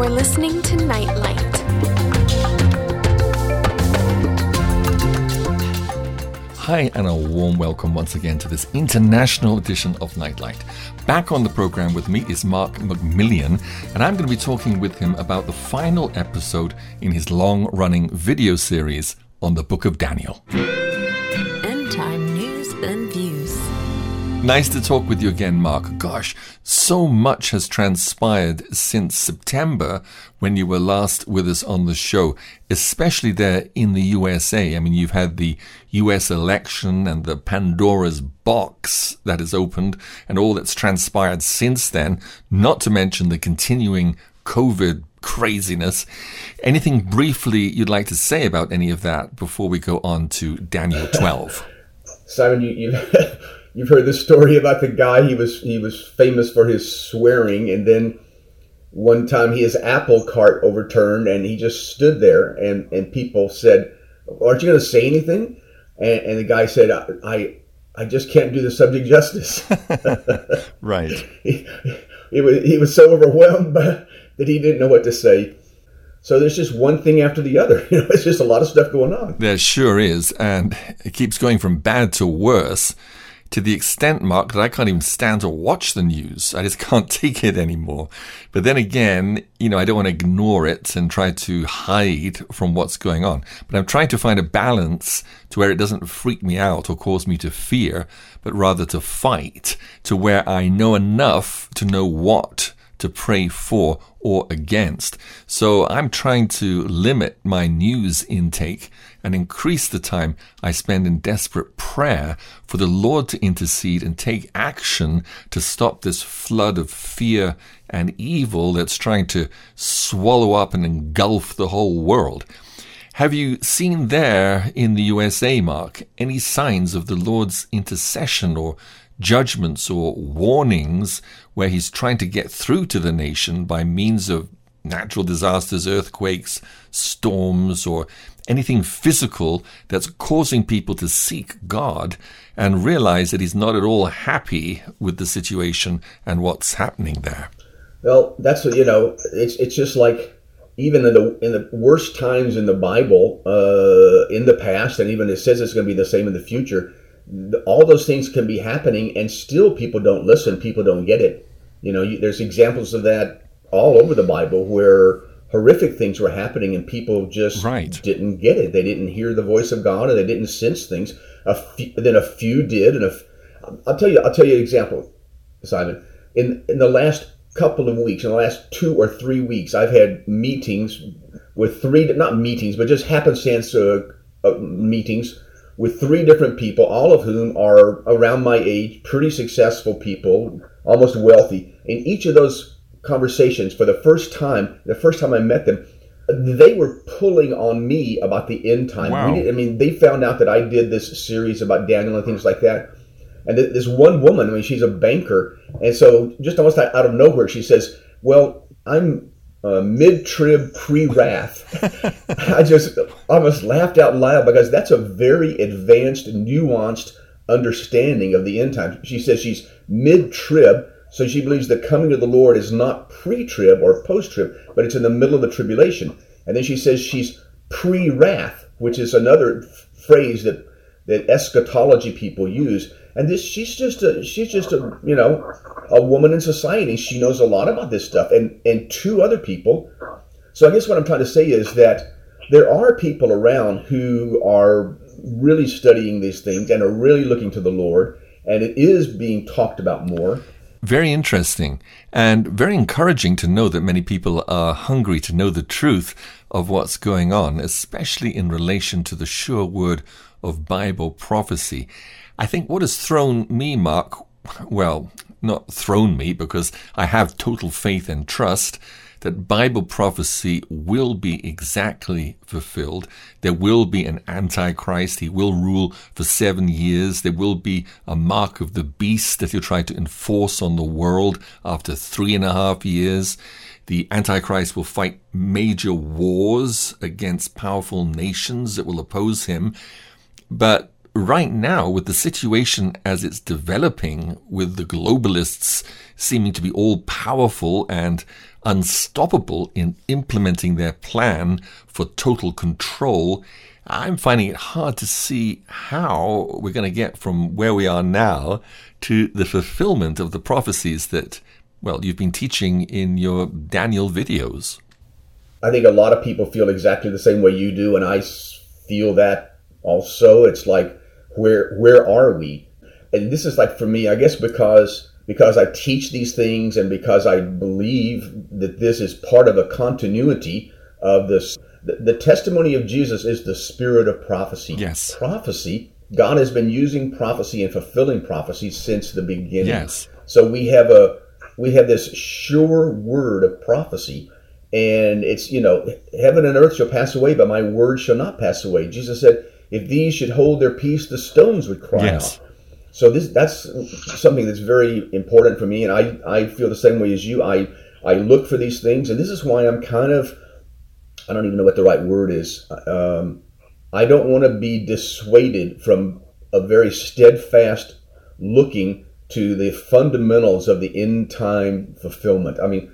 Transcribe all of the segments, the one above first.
You're listening to Nightlight. Hi, and a warm welcome once again to this international edition of Nightlight. Back on the program with me is Mark McMillian, and I'm going to be talking with him about the final episode in his long running video series on the Book of Daniel. Nice to talk with you again, Mark. Gosh, so much has transpired since September when you were last with us on the show, especially there in the USA. I mean, you've had the US election and the Pandora's box that has opened and all that's transpired since then, not to mention the continuing COVID craziness. Anything briefly you'd like to say about any of that before we go on to Daniel 12? Simon, you, you you've heard the story about the guy. He was he was famous for his swearing, and then one time his apple cart overturned, and he just stood there, and and people said, "Aren't you going to say anything?" And, and the guy said, I, "I I just can't do the subject justice." right. he, he was he was so overwhelmed by, that he didn't know what to say. So there's just one thing after the other. You know, it's just a lot of stuff going on. There sure is, and it keeps going from bad to worse to the extent, Mark, that I can't even stand to watch the news. I just can't take it anymore. But then again, you know, I don't want to ignore it and try to hide from what's going on. But I'm trying to find a balance to where it doesn't freak me out or cause me to fear, but rather to fight to where I know enough to know what to pray for or against. So I'm trying to limit my news intake and increase the time I spend in desperate prayer for the Lord to intercede and take action to stop this flood of fear and evil that's trying to swallow up and engulf the whole world. Have you seen there in the USA, Mark, any signs of the Lord's intercession or judgments or warnings where he's trying to get through to the nation by means of natural disasters, earthquakes, storms, or anything physical that's causing people to seek God and realize that He's not at all happy with the situation and what's happening there. Well, that's you know. It's it's just like even in the in the worst times in the Bible, uh, in the past, and even it says it's going to be the same in the future. All those things can be happening, and still people don't listen. People don't get it. You know, you, there's examples of that all over the Bible where horrific things were happening and people just right. didn't get it. They didn't hear the voice of God and they didn't sense things. A few, then a few did, and I'll tell you. I'll tell you an example, Simon. In in the last couple of weeks, in the last two or three weeks, I've had meetings with three not meetings, but just happenstance uh, uh, meetings with three different people, all of whom are around my age, pretty successful people, almost wealthy. In each of those conversations for the first time, the first time I met them, they were pulling on me about the end time. Wow. Did, I mean, they found out that I did this series about Daniel and things like that. And th- this one woman, I mean, she's a banker, and so just almost out of nowhere, she says, "Well, I'm uh, mid-trib, pre-wrath." I just almost laughed out loud because that's a very advanced, nuanced understanding of the end time. She says she's mid-trib, so she believes the coming of the Lord is not pre trib or post trib, but it's in the middle of the tribulation. And then she says she's pre wrath, which is another phrase that, that eschatology people use. And this she's just a she's just a you know a woman in society. She knows a lot about this stuff, and and two other people. So I guess what I'm trying to say is that there are people around who are really studying these things and are really looking to the Lord, and it is being talked about more. Very interesting and very encouraging to know that many people are hungry to know the truth of what's going on, especially in relation to the sure word of Bible prophecy. I think what has thrown me, Mark, well, not thrown me because I have total faith and trust that Bible prophecy will be exactly fulfilled. There will be an Antichrist. He will rule for seven years. There will be a mark of the beast that he'll try to enforce on the world after three and a half years. The Antichrist will fight major wars against powerful nations that will oppose him. But right now, with the situation as it's developing, with the globalists seeming to be all powerful and unstoppable in implementing their plan for total control, I'm finding it hard to see how we're going to get from where we are now to the fulfillment of the prophecies that, well, you've been teaching in your Daniel videos. I think a lot of people feel exactly the same way you do, and I feel that also. It's like, where where are we? And this is like for me, I guess because because I teach these things and because I believe that this is part of a continuity of this. The, the testimony of Jesus is the spirit of prophecy. Yes. Prophecy. God has been using prophecy and fulfilling prophecy since the beginning. Yes. So we have a we have this sure word of prophecy and it's you know heaven and earth shall pass away but my word shall not pass away jesus said if these should hold their peace the stones would cry Yes. out so this that's something that's very important for me and i i feel the same way as you i i look for these things and this is why i'm kind of i don't even know what the right word is um, i don't want to be dissuaded from a very steadfast looking to the fundamentals of the end time fulfillment i mean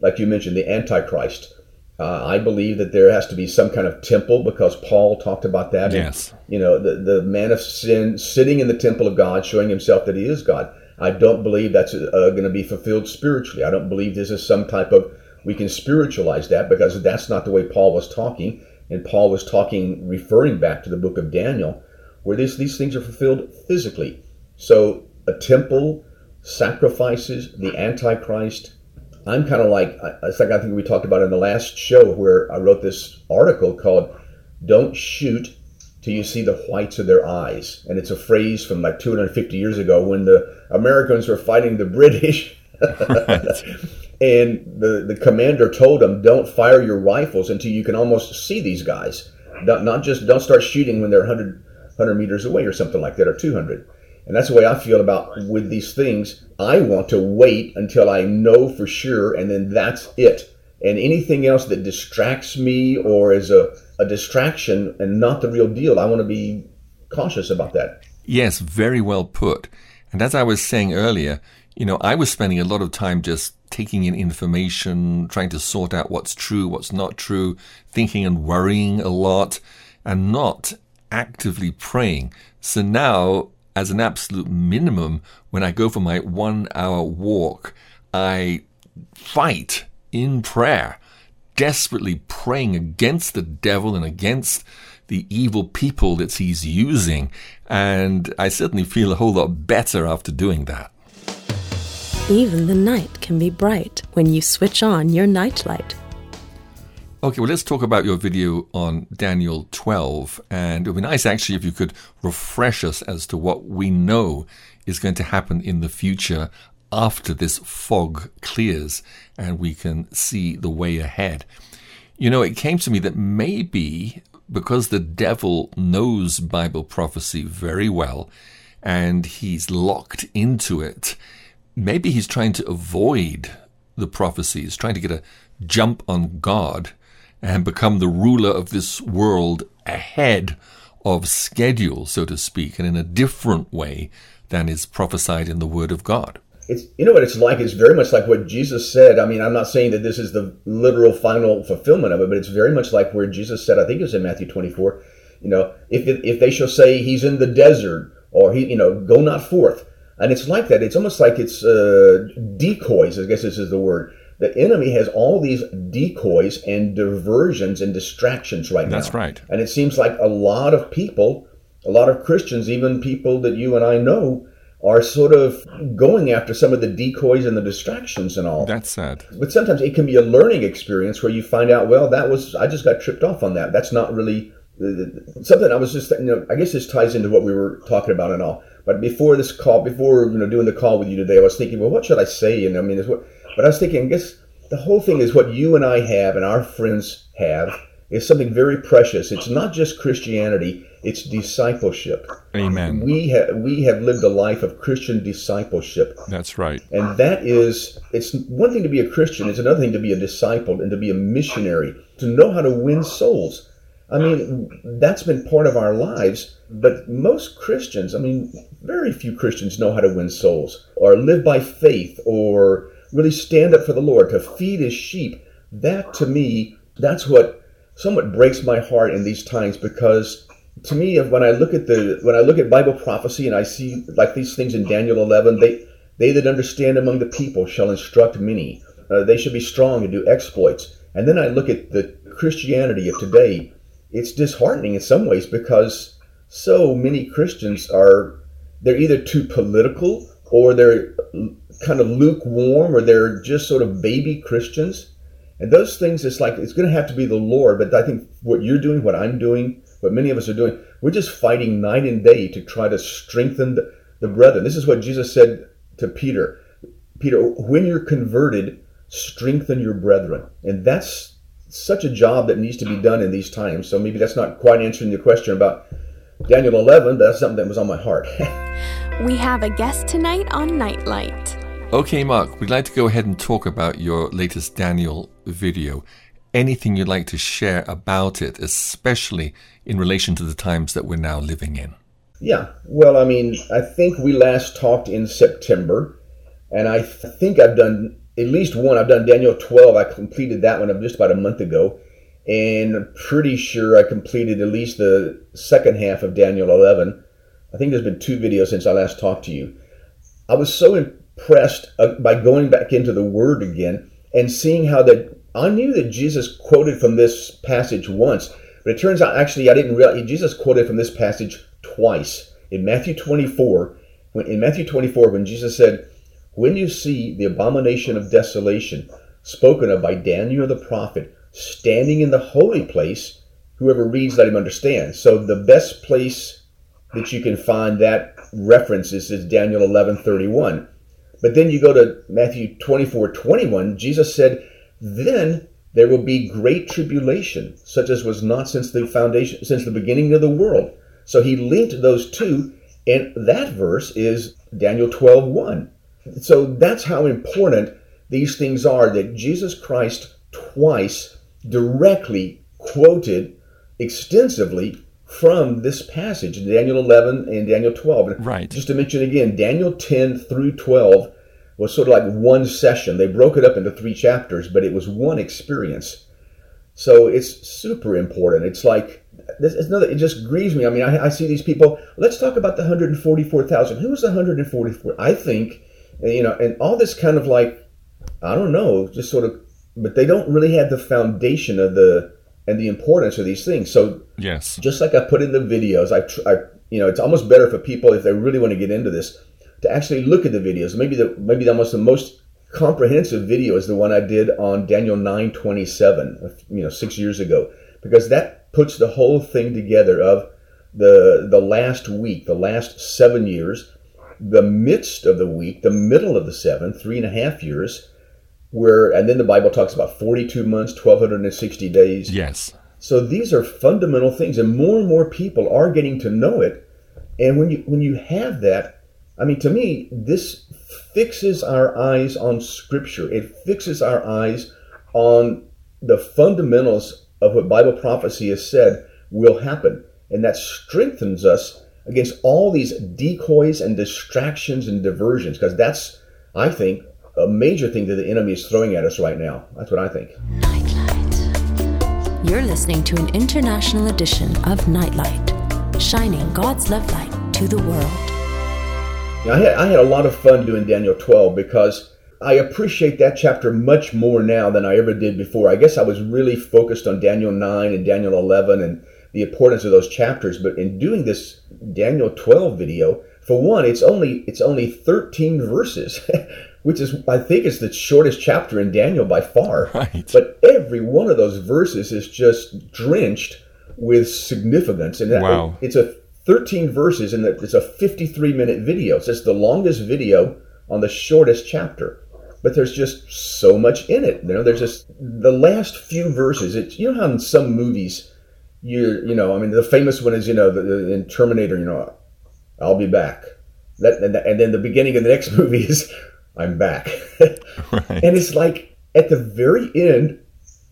like you mentioned, the Antichrist. Uh, I believe that there has to be some kind of temple because Paul talked about that. Yes. you know, the, the man of sin sitting in the temple of God, showing himself that he is God. I don't believe that's uh, going to be fulfilled spiritually. I don't believe this is some type of, we can spiritualize that because that's not the way Paul was talking. And Paul was talking, referring back to the book of Daniel, where this, these things are fulfilled physically. So a temple, sacrifices, the Antichrist, I'm kind of like it's like I think we talked about in the last show where I wrote this article called "Don't Shoot Till You See the Whites of Their Eyes," and it's a phrase from like 250 years ago when the Americans were fighting the British, and the the commander told them, "Don't fire your rifles until you can almost see these guys. Not, not just don't start shooting when they're 100 100 meters away or something like that, or 200." And that's the way I feel about with these things. I want to wait until I know for sure, and then that's it. And anything else that distracts me or is a, a distraction and not the real deal, I want to be cautious about that. Yes, very well put. And as I was saying earlier, you know, I was spending a lot of time just taking in information, trying to sort out what's true, what's not true, thinking and worrying a lot, and not actively praying. So now as an absolute minimum, when I go for my one hour walk, I fight in prayer, desperately praying against the devil and against the evil people that he's using. And I certainly feel a whole lot better after doing that. Even the night can be bright when you switch on your nightlight. Okay, well, let's talk about your video on Daniel 12. And it would be nice, actually, if you could refresh us as to what we know is going to happen in the future after this fog clears and we can see the way ahead. You know, it came to me that maybe because the devil knows Bible prophecy very well and he's locked into it, maybe he's trying to avoid the prophecies, trying to get a jump on God and become the ruler of this world ahead of schedule, so to speak, and in a different way than is prophesied in the Word of God. It's you know what it's like. It's very much like what Jesus said. I mean, I'm not saying that this is the literal final fulfillment of it, but it's very much like where Jesus said. I think it was in Matthew 24. You know, if if they shall say he's in the desert or he, you know, go not forth, and it's like that. It's almost like it's uh, decoys. I guess this is the word the enemy has all these decoys and diversions and distractions right That's now. That's right. And it seems like a lot of people, a lot of Christians, even people that you and I know, are sort of going after some of the decoys and the distractions and all. That's sad. But sometimes it can be a learning experience where you find out, well, that was, I just got tripped off on that. That's not really uh, something I was just, you know, I guess this ties into what we were talking about and all. But before this call, before, you know, doing the call with you today, I was thinking, well, what should I say? And I mean, it's what, but I was thinking, I guess the whole thing is what you and I have and our friends have is something very precious. It's not just Christianity, it's discipleship. Amen. We have we have lived a life of Christian discipleship. That's right. And that is it's one thing to be a Christian, it's another thing to be a disciple and to be a missionary, to know how to win souls. I mean, that's been part of our lives, but most Christians, I mean, very few Christians know how to win souls or live by faith or really stand up for the Lord, to feed his sheep. That to me, that's what somewhat breaks my heart in these times because to me when I look at the when I look at Bible prophecy and I see like these things in Daniel 11, they they that understand among the people shall instruct many. Uh, they should be strong and do exploits. And then I look at the Christianity of today. It's disheartening in some ways because so many Christians are they're either too political or they're kind of lukewarm or they're just sort of baby Christians. And those things, it's like it's going to have to be the Lord. But I think what you're doing, what I'm doing, what many of us are doing, we're just fighting night and day to try to strengthen the, the brethren. This is what Jesus said to Peter. Peter, when you're converted, strengthen your brethren. And that's such a job that needs to be done in these times. So maybe that's not quite answering your question about Daniel 11, but that's something that was on my heart. we have a guest tonight on Nightlight. Okay, Mark, we'd like to go ahead and talk about your latest Daniel video. Anything you'd like to share about it, especially in relation to the times that we're now living in? Yeah, well, I mean, I think we last talked in September, and I th- think I've done at least one. I've done Daniel 12. I completed that one just about a month ago, and pretty sure I completed at least the second half of Daniel 11. I think there's been two videos since I last talked to you. I was so impressed uh, by going back into the Word again and seeing how that I knew that Jesus quoted from this passage once, but it turns out actually I didn't realize Jesus quoted from this passage twice in Matthew 24. When in Matthew 24, when Jesus said, "When you see the abomination of desolation spoken of by Daniel the prophet standing in the holy place, whoever reads let him understand." So the best place that you can find that reference is, is Daniel 11:31. But then you go to Matthew 24:21. Jesus said, "Then." There will be great tribulation, such as was not since the foundation, since the beginning of the world, so he linked those two, and that verse is Daniel 12 1. So that's how important these things are that Jesus Christ twice directly quoted extensively from this passage, Daniel 11 and Daniel 12. Right. Just to mention again, Daniel 10 through 12 was sort of like one session. They broke it up into three chapters, but it was one experience. So it's super important. It's like this is another. It just grieves me. I mean, I, I see these people. Let's talk about the 144,000. Who was the 144? I think, you know, and all this kind of like, I don't know, just sort of, but they don't really have the foundation of the and the importance of these things. So yes, just like I put in the videos, I, I you know, it's almost better for people if they really want to get into this to actually look at the videos. Maybe the maybe the almost the most comprehensive video is the one I did on Daniel 9:27, you know, 6 years ago because that puts the whole thing together of the the last week, the last 7 years, the midst of the week, the middle of the 7, three and a half years, where and then the Bible talks about 42 months, 1260 days. Yes. So these are fundamental things and more and more people are getting to know it. And when you when you have that I mean, to me, this fixes our eyes on Scripture. It fixes our eyes on the fundamentals of what Bible prophecy has said will happen. And that strengthens us against all these decoys and distractions and diversions, because that's, I think, a major thing that the enemy is throwing at us right now. That's what I think. Nightlight. You're listening to an international edition of Nightlight, shining God's love light to the world. I had, I had a lot of fun doing Daniel 12 because I appreciate that chapter much more now than I ever did before. I guess I was really focused on Daniel 9 and Daniel 11 and the importance of those chapters. But in doing this Daniel 12 video, for one, it's only it's only 13 verses, which is I think is the shortest chapter in Daniel by far. Right. But every one of those verses is just drenched with significance, and that, Wow. it's a 13 verses, and it's a 53 minute video. So it's the longest video on the shortest chapter. But there's just so much in it. You know, there's just the last few verses. It's you know how in some movies, you you know, I mean, the famous one is you know, the, the, in Terminator, you know, I'll be back. That, and, and then the beginning of the next movie is I'm back. Right. And it's like at the very end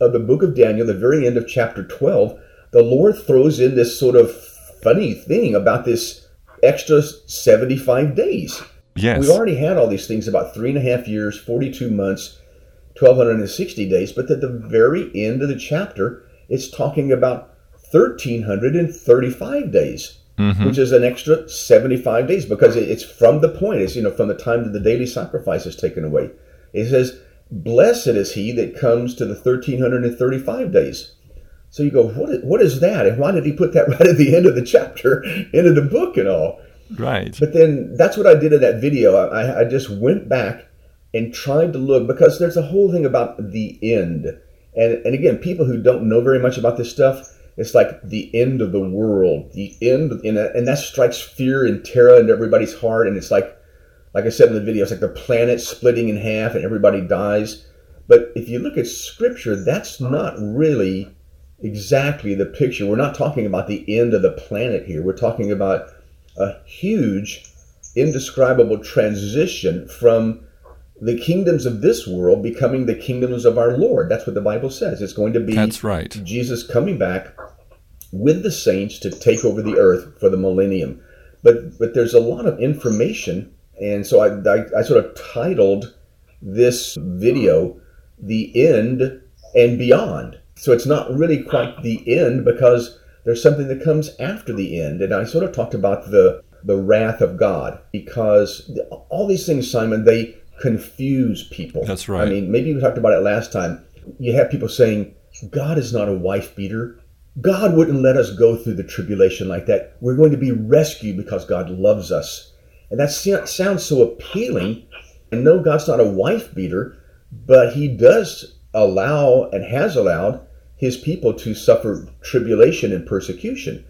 of the book of Daniel, the very end of chapter 12, the Lord throws in this sort of funny thing about this extra 75 days. Yes. We've already had all these things about three and a half years, 42 months, 1260 days, but at the very end of the chapter, it's talking about 1335 days, Mm-hmm. which is an extra 75 days because it's from the point, it's, you know, from the time that the daily sacrifice is taken away. It says, Blessed is he that comes to the 1335 days. So you go, what is, what is that? And why did he put that right at the end of the chapter, into the book and all? Right. But then that's what I did in that video. I, I just went back and tried to look because there's a whole thing about the end. And, and again, people who don't know very much about this stuff, it's like the end of the world, the end, and, and that strikes fear and terror into everybody's heart. And it's like, like I said in the video, it's like the planet splitting in half and everybody dies. But if you look at scripture, that's not really exactly the picture. We're not talking about the end of the planet here. We're talking about a huge, indescribable transition from the kingdoms of this world becoming the kingdoms of our Lord. That's what the Bible says. It's going to be That's right. Jesus coming back with the saints to take over the earth for the millennium. But but there's a lot of information, and so I, I, I sort of titled this video "The End and Beyond." So it's not really quite the end because there's something that comes after the end, and I sort of talked about the the wrath of God because all these things, Simon, they confuse people. That's right. I mean, maybe we talked about it last time. You have people saying, God is not a wife beater. God wouldn't let us go through the tribulation like that. We're going to be rescued because God loves us. And that sounds so appealing. And no, God's not a wife beater, but He does allow and has allowed His people to suffer tribulation and persecution,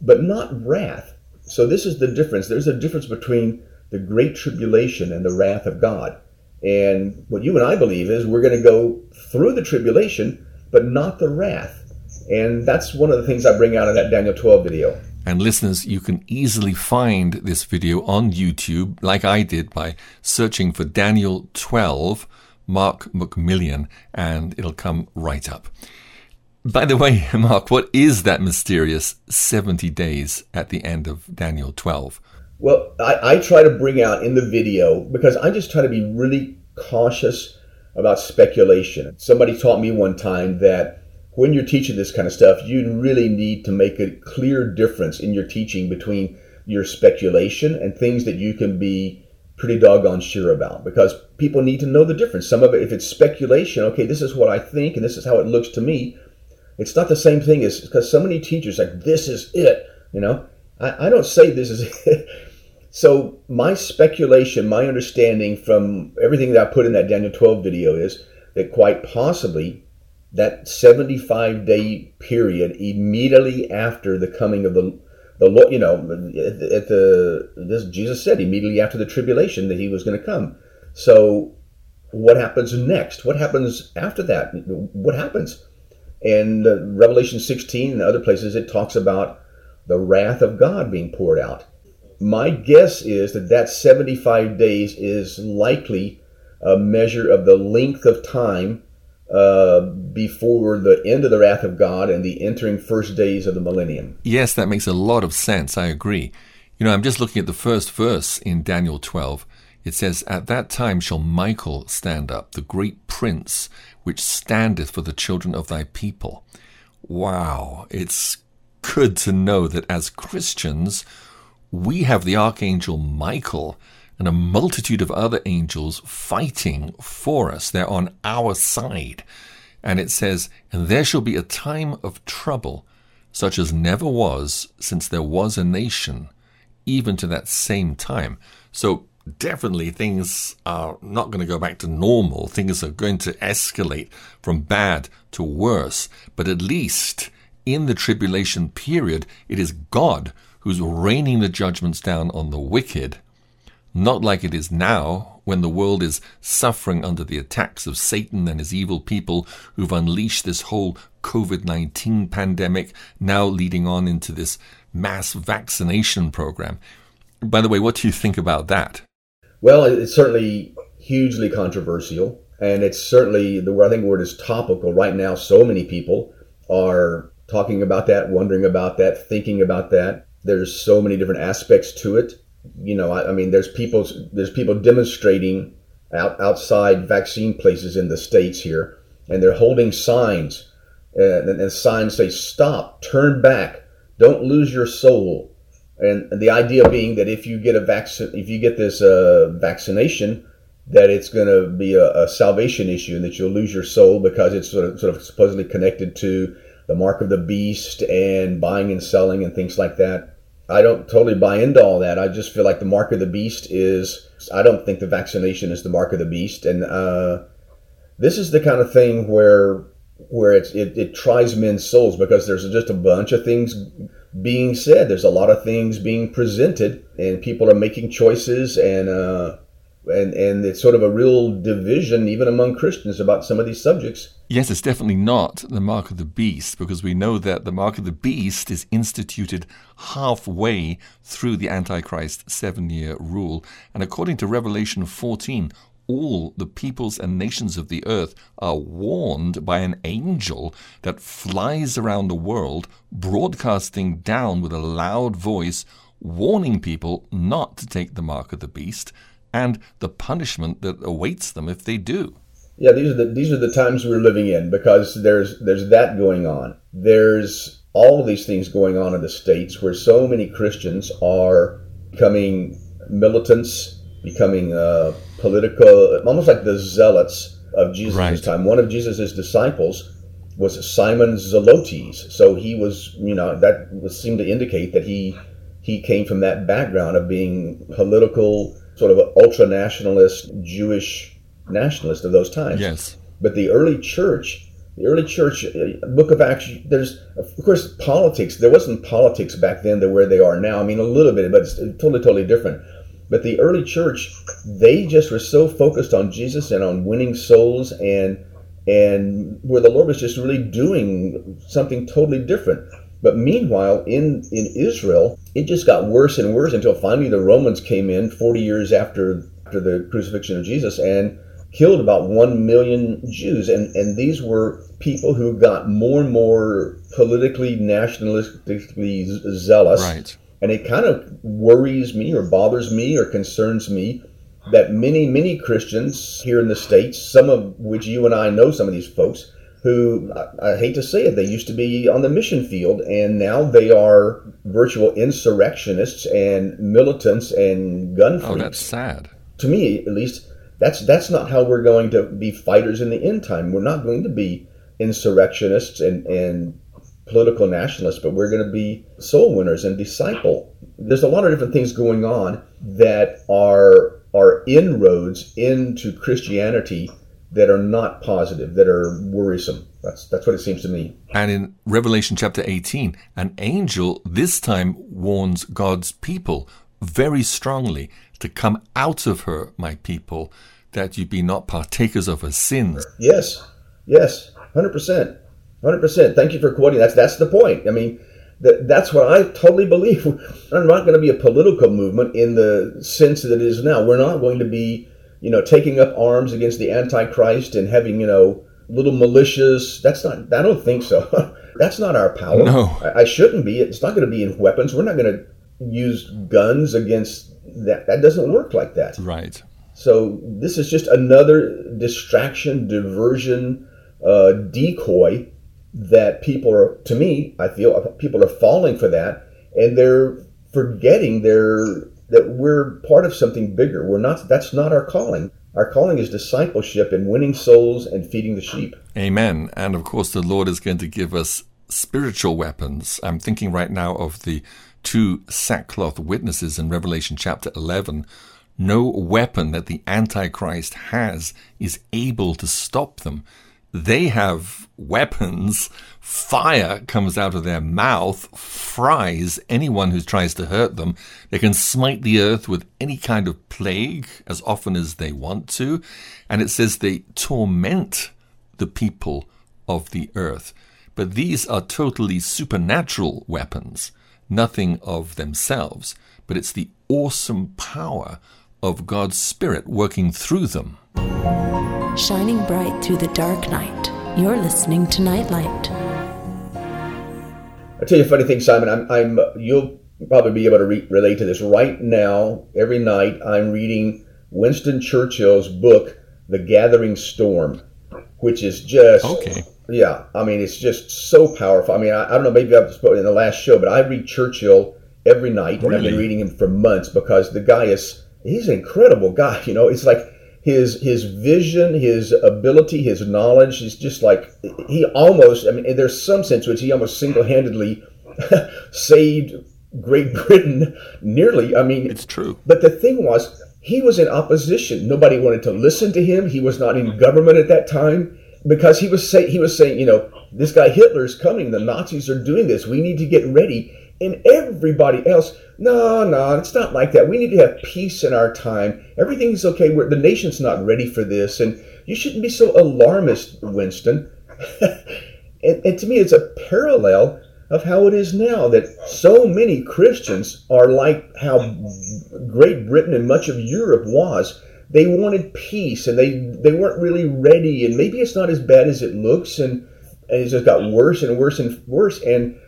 but not wrath. So, this is the difference. There's a difference between the great tribulation and the wrath of God. And what you and I believe is we're going to go through the tribulation, but not the wrath. And that's one of the things I bring out of that Daniel 12 video. And listeners, you can easily find this video on YouTube, like I did, by searching for Daniel 12, Mark McMillian, and it'll come right up. By the way, Mark, what is that mysterious 70 days at the end of Daniel 12? Well, I, I try to bring out in the video because I just try to be really cautious about speculation. Somebody taught me one time that when you're teaching this kind of stuff, you really need to make a clear difference in your teaching between your speculation and things that you can be pretty doggone sure about because people need to know the difference. Some of it, if it's speculation, okay, this is what I think and this is how it looks to me. It's not the same thing as because so many teachers like this is it. You know, I, I don't say this is. So my speculation, my understanding from everything that I put in that Daniel 12 video is that quite possibly that 75 day period immediately after the coming of the the Lord, you know, at the this Jesus said immediately after the tribulation that he was going to come. So what happens next? What happens after that? What happens? And uh, Revelation 16 and other places it talks about the wrath of God being poured out. My guess is that that 75 days is likely a measure of the length of time uh, before the end of the wrath of God and the entering first days of the millennium. Yes, that makes a lot of sense. I agree. You know, I'm just looking at the first verse in Daniel 12. It says, At that time shall Michael stand up, the great prince, which standeth for the children of thy people. Wow, it's good to know that as Christians, we have the archangel Michael and a multitude of other angels fighting for us. They're on our side. And it says, And there shall be a time of trouble, such as never was since there was a nation, even to that same time. So definitely things are not going to go back to normal. Things are going to escalate from bad to worse. But at least in the tribulation period, it is God who's raining the judgments down on the wicked, not like it is now when the world is suffering under the attacks of Satan and his evil people who've unleashed this whole COVID 19 pandemic, now leading on into this mass vaccination program. By the way, what do you think about that? Well, it's certainly hugely controversial, and it's certainly the I think word is topical right now. So many people are talking about that, wondering about that, thinking about that. There's so many different aspects to it. You know, I, I mean, there's people there's people demonstrating out outside vaccine places in the states here, and they're holding signs, uh, and, and signs say, "Stop, turn back, don't lose your soul." And, and the idea being that if you get a vaccine, if you get this uh, vaccination, that it's going to be a, a, salvation issue and that you'll lose your soul because it's sort of, sort of supposedly connected to the mark of the beast and buying and selling and things like that. I don't totally buy into all that. I just feel like the mark of the beast is. I don't think the vaccination is the mark of the beast, and uh, this is the kind of thing where where it, it tries men's souls because there's just a bunch of things being said. There's a lot of things being presented, and people are making choices, and uh, and and it's sort of a real division even among Christians about some of these subjects. Yes, it's definitely not the mark of the beast because we know that the mark of the beast is instituted halfway through the Antichrist seven-year rule, and according to Revelation 14 all the peoples and nations of the earth are warned by an angel that flies around the world, broadcasting down with a loud voice, warning people not to take the mark of the beast and the punishment that awaits them if they do. Yeah, these are the these are the times we're living in because there's there's that going on. There's all of these things going on in the states where so many Christians are becoming militants, becoming uh, political, almost like the zealots of Jesus' right. time. One of Jesus' disciples was Simon Zelotes, so he was, you know, that seemed to indicate that he he came from that background of being political, sort of an ultra nationalist, Jewish nationalist of those times. Yes. But the early church, the early church, uh, Book of Acts, there's of course politics. There wasn't politics back then to where they are now. I mean, a little bit, but it's totally, totally different. But the early church, they just were so focused on Jesus and on winning souls and and where the Lord was just really doing something totally different. But meanwhile, in, in Israel, it just got worse and worse until finally the Romans came in 40 years after, after the crucifixion of Jesus and killed about 1 million Jews. And, and these were people who got more and more politically, nationalistically zealous. Right. And it kind of worries me or bothers me or concerns me that many, many Christians here in the States, some of which you and I know some of these folks, who I, I hate to say it, they used to be on the mission field and now they are virtual insurrectionists and militants and gun freaks. Oh, that's sad. To me, at least, that's that's not how we're going to be fighters in the end time. We're not going to be insurrectionists and, and political nationalists, but we're going to be soul winners and disciple. There's a lot of different things going on that are are inroads into Christianity that are not positive, that are worrisome. That's that's what it seems to me. And in Revelation chapter 18, an angel this time warns God's people very strongly to come out of her, my people, that you be not partakers of her sins. Yes, yes, hundred percent. Hundred percent. Thank you for quoting. That's that's the point. I mean, that that's what I totally believe. I'm not going to be a political movement in the sense that it is now. We're not going to be, you know, taking up arms against the Antichrist and having, you know, little militias. That's not. I don't think so. that's not our power. No, I, I shouldn't be. It's not going to be in weapons. We're not going to use guns against that. That doesn't work like that. Right. So this is just another distraction, diversion, uh, decoy that people are, to me, I feel people are falling for that, and they're forgetting their that we're part of something bigger. We're not. That's not our calling. Our calling is discipleship and winning souls and feeding the sheep. Amen. And of course, the Lord is going to give us spiritual weapons. I'm thinking right now of the two sackcloth witnesses in Revelation chapter 11. No weapon that the Antichrist has is able to stop them. They have weapons. Fire comes out of their mouth, fries anyone who tries to hurt them. They can smite the earth with any kind of plague as often as they want to. And it says they torment the people of the earth. But these are totally supernatural weapons, nothing of themselves, but it's the awesome power of God's Spirit working through them. Shining bright through the dark night, you're listening to Nightlight. I'll tell you a funny thing, Simon. I'm, I'm you'll probably be able to re- relate to this. Right now, every night, I'm reading Winston Churchill's book, The Gathering Storm, which is just Okay. yeah. I mean, it's just so powerful. I mean, I, I don't know, maybe I've spoken in the last show, but I read Churchill every night, and I've been reading him for months because the guy is he's an incredible guy. You know, it's like his his vision, his ability, his knowledge is just like he almost. I mean, there's some sense which he almost single handedly saved Great Britain. Nearly. I mean, It's true. but the thing was, he was in opposition. Nobody wanted to listen to him. He was not in government at that time because he was say, he was saying, you know, this guy Hitler's coming. The Nazis are doing this. We need to get ready. And everybody else, no, no, it's not like that. We need to have peace in our time. Everything's okay. We're, the nation's not ready for this, and you shouldn't be so alarmist, Winston. and, and to me, it's a parallel of how it is now that so many Christians are like how Great Britain and much of Europe was. They wanted peace and they, they weren't really ready, and maybe it's not as bad as it looks, and, and it's just got worse and worse and worse. And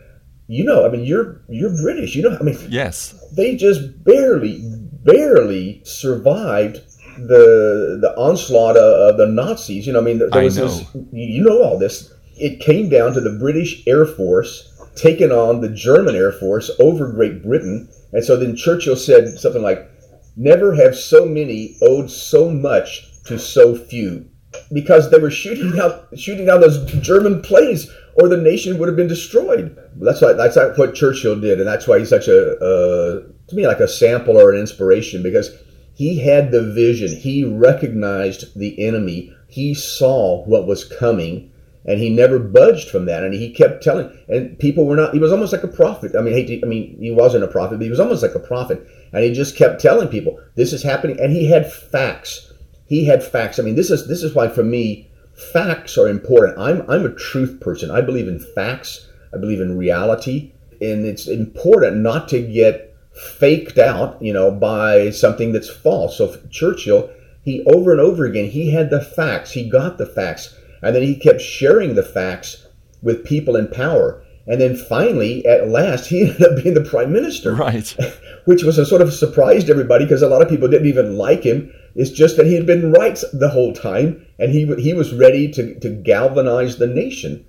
you know, I mean, you're you're British. You know, I mean, Yes. they just barely, barely survived the the onslaught of, the Nazis. You know, I mean, there I was know. this. You know all this. It came down to the British Air Force taking on the German Air Force over Great Britain, and so then Churchill said something like, "Never have so many owed so much to so few." Because they were shooting out shooting down those German planes, or the nation would have been destroyed. That's why that's what Churchill did, and that's why he's such a uh, to me like a sample or an inspiration because he had the vision. He recognized the enemy. He saw what was coming, and he never budged from that. And he kept telling, and people were not. He was almost like a prophet. I mean, I mean, he wasn't a prophet, but he was almost like a prophet. And he just kept telling people, "This is happening," and he had facts. He had facts. I mean, this is this is why for me, facts are important. I'm I'm a truth person. I believe in facts. I believe in reality, and it's important not to get faked out, you know, by something that's false. So Churchill, he over and over again, he had the facts. He got the facts, and then he kept sharing the facts with people in power. And then finally, at last, he ended up being the prime minister Right. which was a sort of surprise to everybody because a lot of people didn't even like him. It's just that he had been right the whole time, and he he was ready to to galvanize the nation.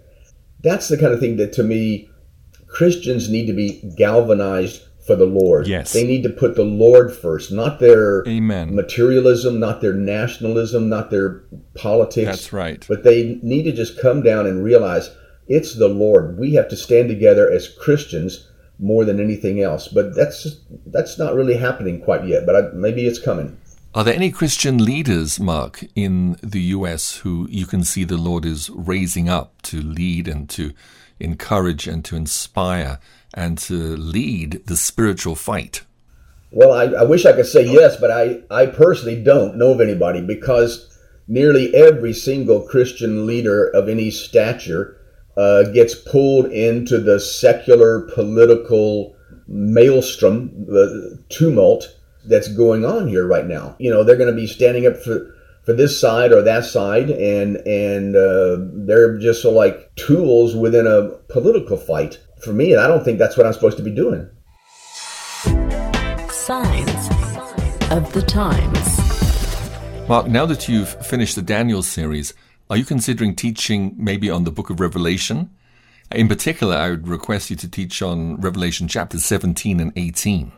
That's the kind of thing that to me, Christians need to be galvanized for the Lord. Yes. they need to put the Lord first, not their Amen. materialism, not their nationalism, not their politics. That's right. But they need to just come down and realize it's the Lord. We have to stand together as Christians more than anything else. But that's that's not really happening quite yet. But I, maybe it's coming. Are there any Christian leaders, Mark, in the US who you can see the Lord is raising up to lead and to encourage and to inspire and to lead the spiritual fight? Well, I, I wish I could say yes, but I, I personally don't know of anybody because nearly every single Christian leader of any stature uh, gets pulled into the secular political maelstrom, the tumult that's going on here right now. You know, they're going to be standing up for for this side or that side, and and uh, they're just sort of like tools within a political fight. For me, I don't think that's what I'm supposed to be doing. Signs of the times. Mark, now that you've finished the Daniel series, are you considering teaching maybe on the book of Revelation? In particular, I would request you to teach on Revelation chapters 17 and 18.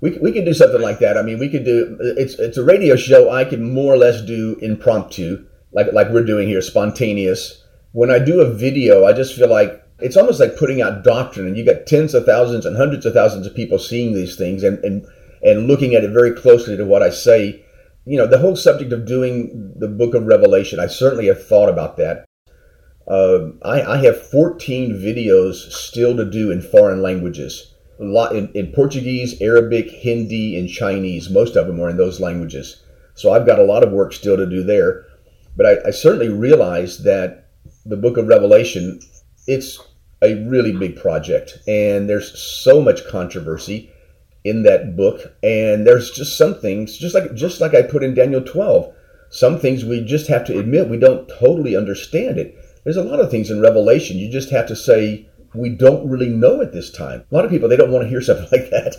We, we could do something like that. I mean, we could do it's it's a radio show. I can more or less do impromptu, like like we're doing here, spontaneous. When I do a video, I just feel like it's almost like putting out doctrine, and you got tens of thousands and hundreds of thousands of people seeing these things and and and looking at it very closely to what I say. You know, the whole subject of doing the Book of Revelation. I certainly have thought about that. Uh, I, I have 14 videos still to do in foreign languages a lot in, in Portuguese, Arabic, Hindi, and Chinese. Most of them are in those languages. So I've got a lot of work still to do there. But I, I certainly realize that the book of Revelation, it's a really big project. And there's so much controversy in that book. And there's just some things, just like just like I put in Daniel 12, some things we just have to admit we don't totally understand it. There's a lot of things in Revelation you just have to say, we don't really know at this time. A lot of people they don't want to hear something like that.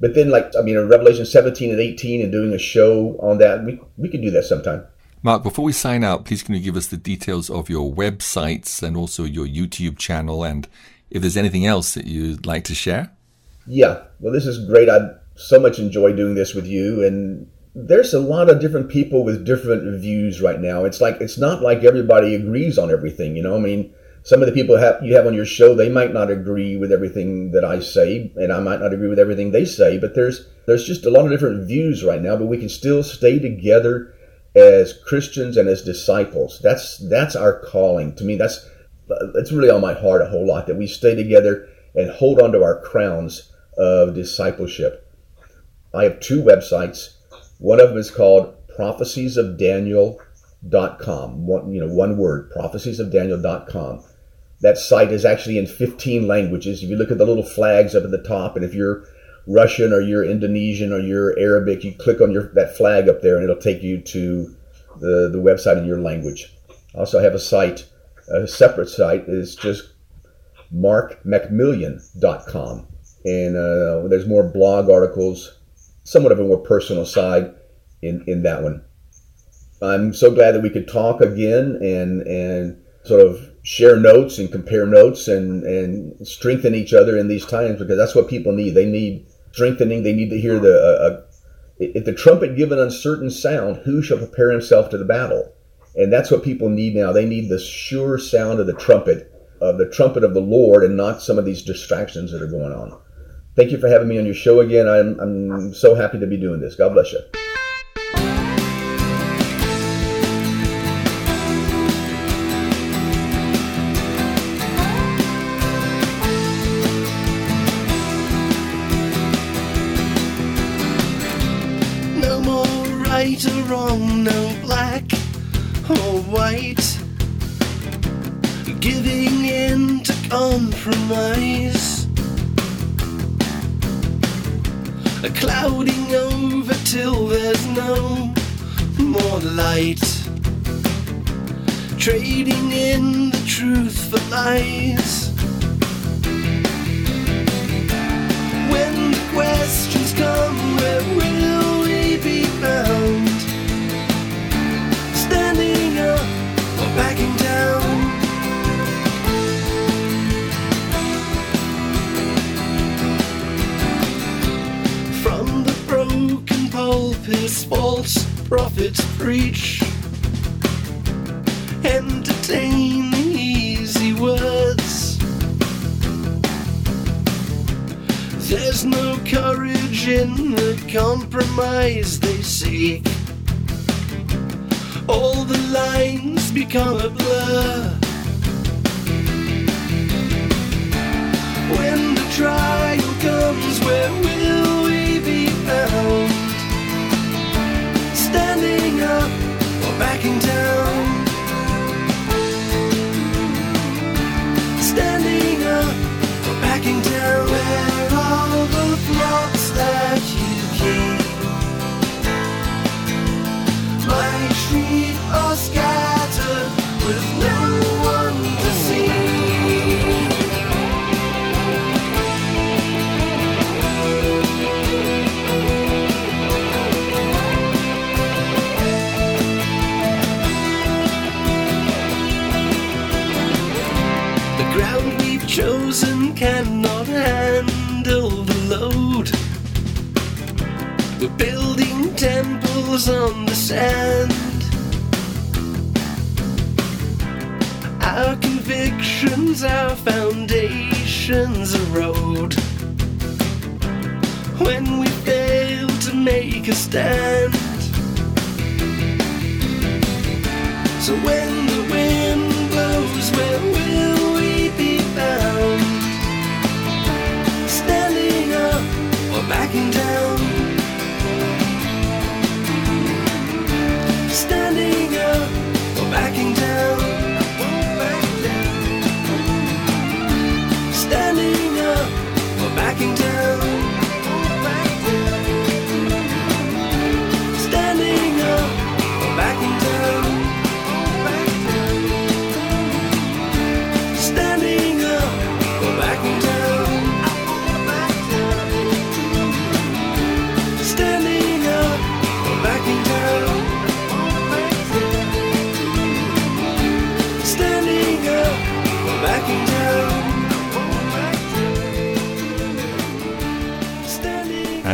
But then, like I mean, in Revelation 17 and 18, and doing a show on that, we we could do that sometime. Mark, before we sign out, please can you give us the details of your websites and also your YouTube channel, and if there's anything else that you'd like to share? Yeah, well, this is great. I so much enjoy doing this with you, and there's a lot of different people with different views right now. It's like it's not like everybody agrees on everything. You know, I mean, some of the people have, you have on your show, they might not agree with everything that I say, and I might not agree with everything they say. But there's there's just a lot of different views right now. But we can still stay together as Christians and as disciples. That's that's our calling. To me, that's that's really on my heart a whole lot that we stay together and hold on to our crowns of discipleship. I have two websites. One of them is called propheciesofdaniel.com. One, you know, one word, propheciesofdaniel.com. That site is actually in 15 languages. If you look at the little flags up at the top, and if you're Russian or you're Indonesian or you're Arabic, you click on your that flag up there and it'll take you to the, the website in your language. I also have a site, a separate site is just markmacmillian.com. And uh, there's more blog articles, somewhat of a more personal side in, in that one. I'm so glad that we could talk again and, and sort of share notes and compare notes and, and strengthen each other in these times because that's what people need. They need strengthening. They need to hear the uh, uh, if the trumpet give an uncertain sound, who shall prepare himself to the battle? And that's what people need now. They need the sure sound of the trumpet, of the trumpet of the Lord, and not some of these distractions that are going on. Thank you for having me on your show again. I'm, I'm so happy to be doing this. God bless you. Compromise. A clouding over till there's no more light. Trading in the truth for lies. When the questions come, where will we be found? Standing up or backing down? Pulpits, false prophets preach. Entertain the easy words. There's no courage in the compromise they seek. All the lines become a blur. When the trial comes, where will we be found? Standing up or backing down? On the sand. Our convictions, our foundations erode. When we fail to make a stand. So when the wind blows, where will we be found? Standing up or backing down?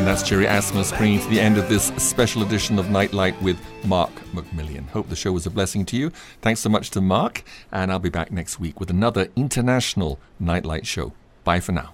That's Jerry Asmus bringing to the end of this special edition of Nightlight with Mark McMillian. Hope the show was a blessing to you. Thanks so much to Mark, and I'll be back next week with another international Nightlight show. Bye for now.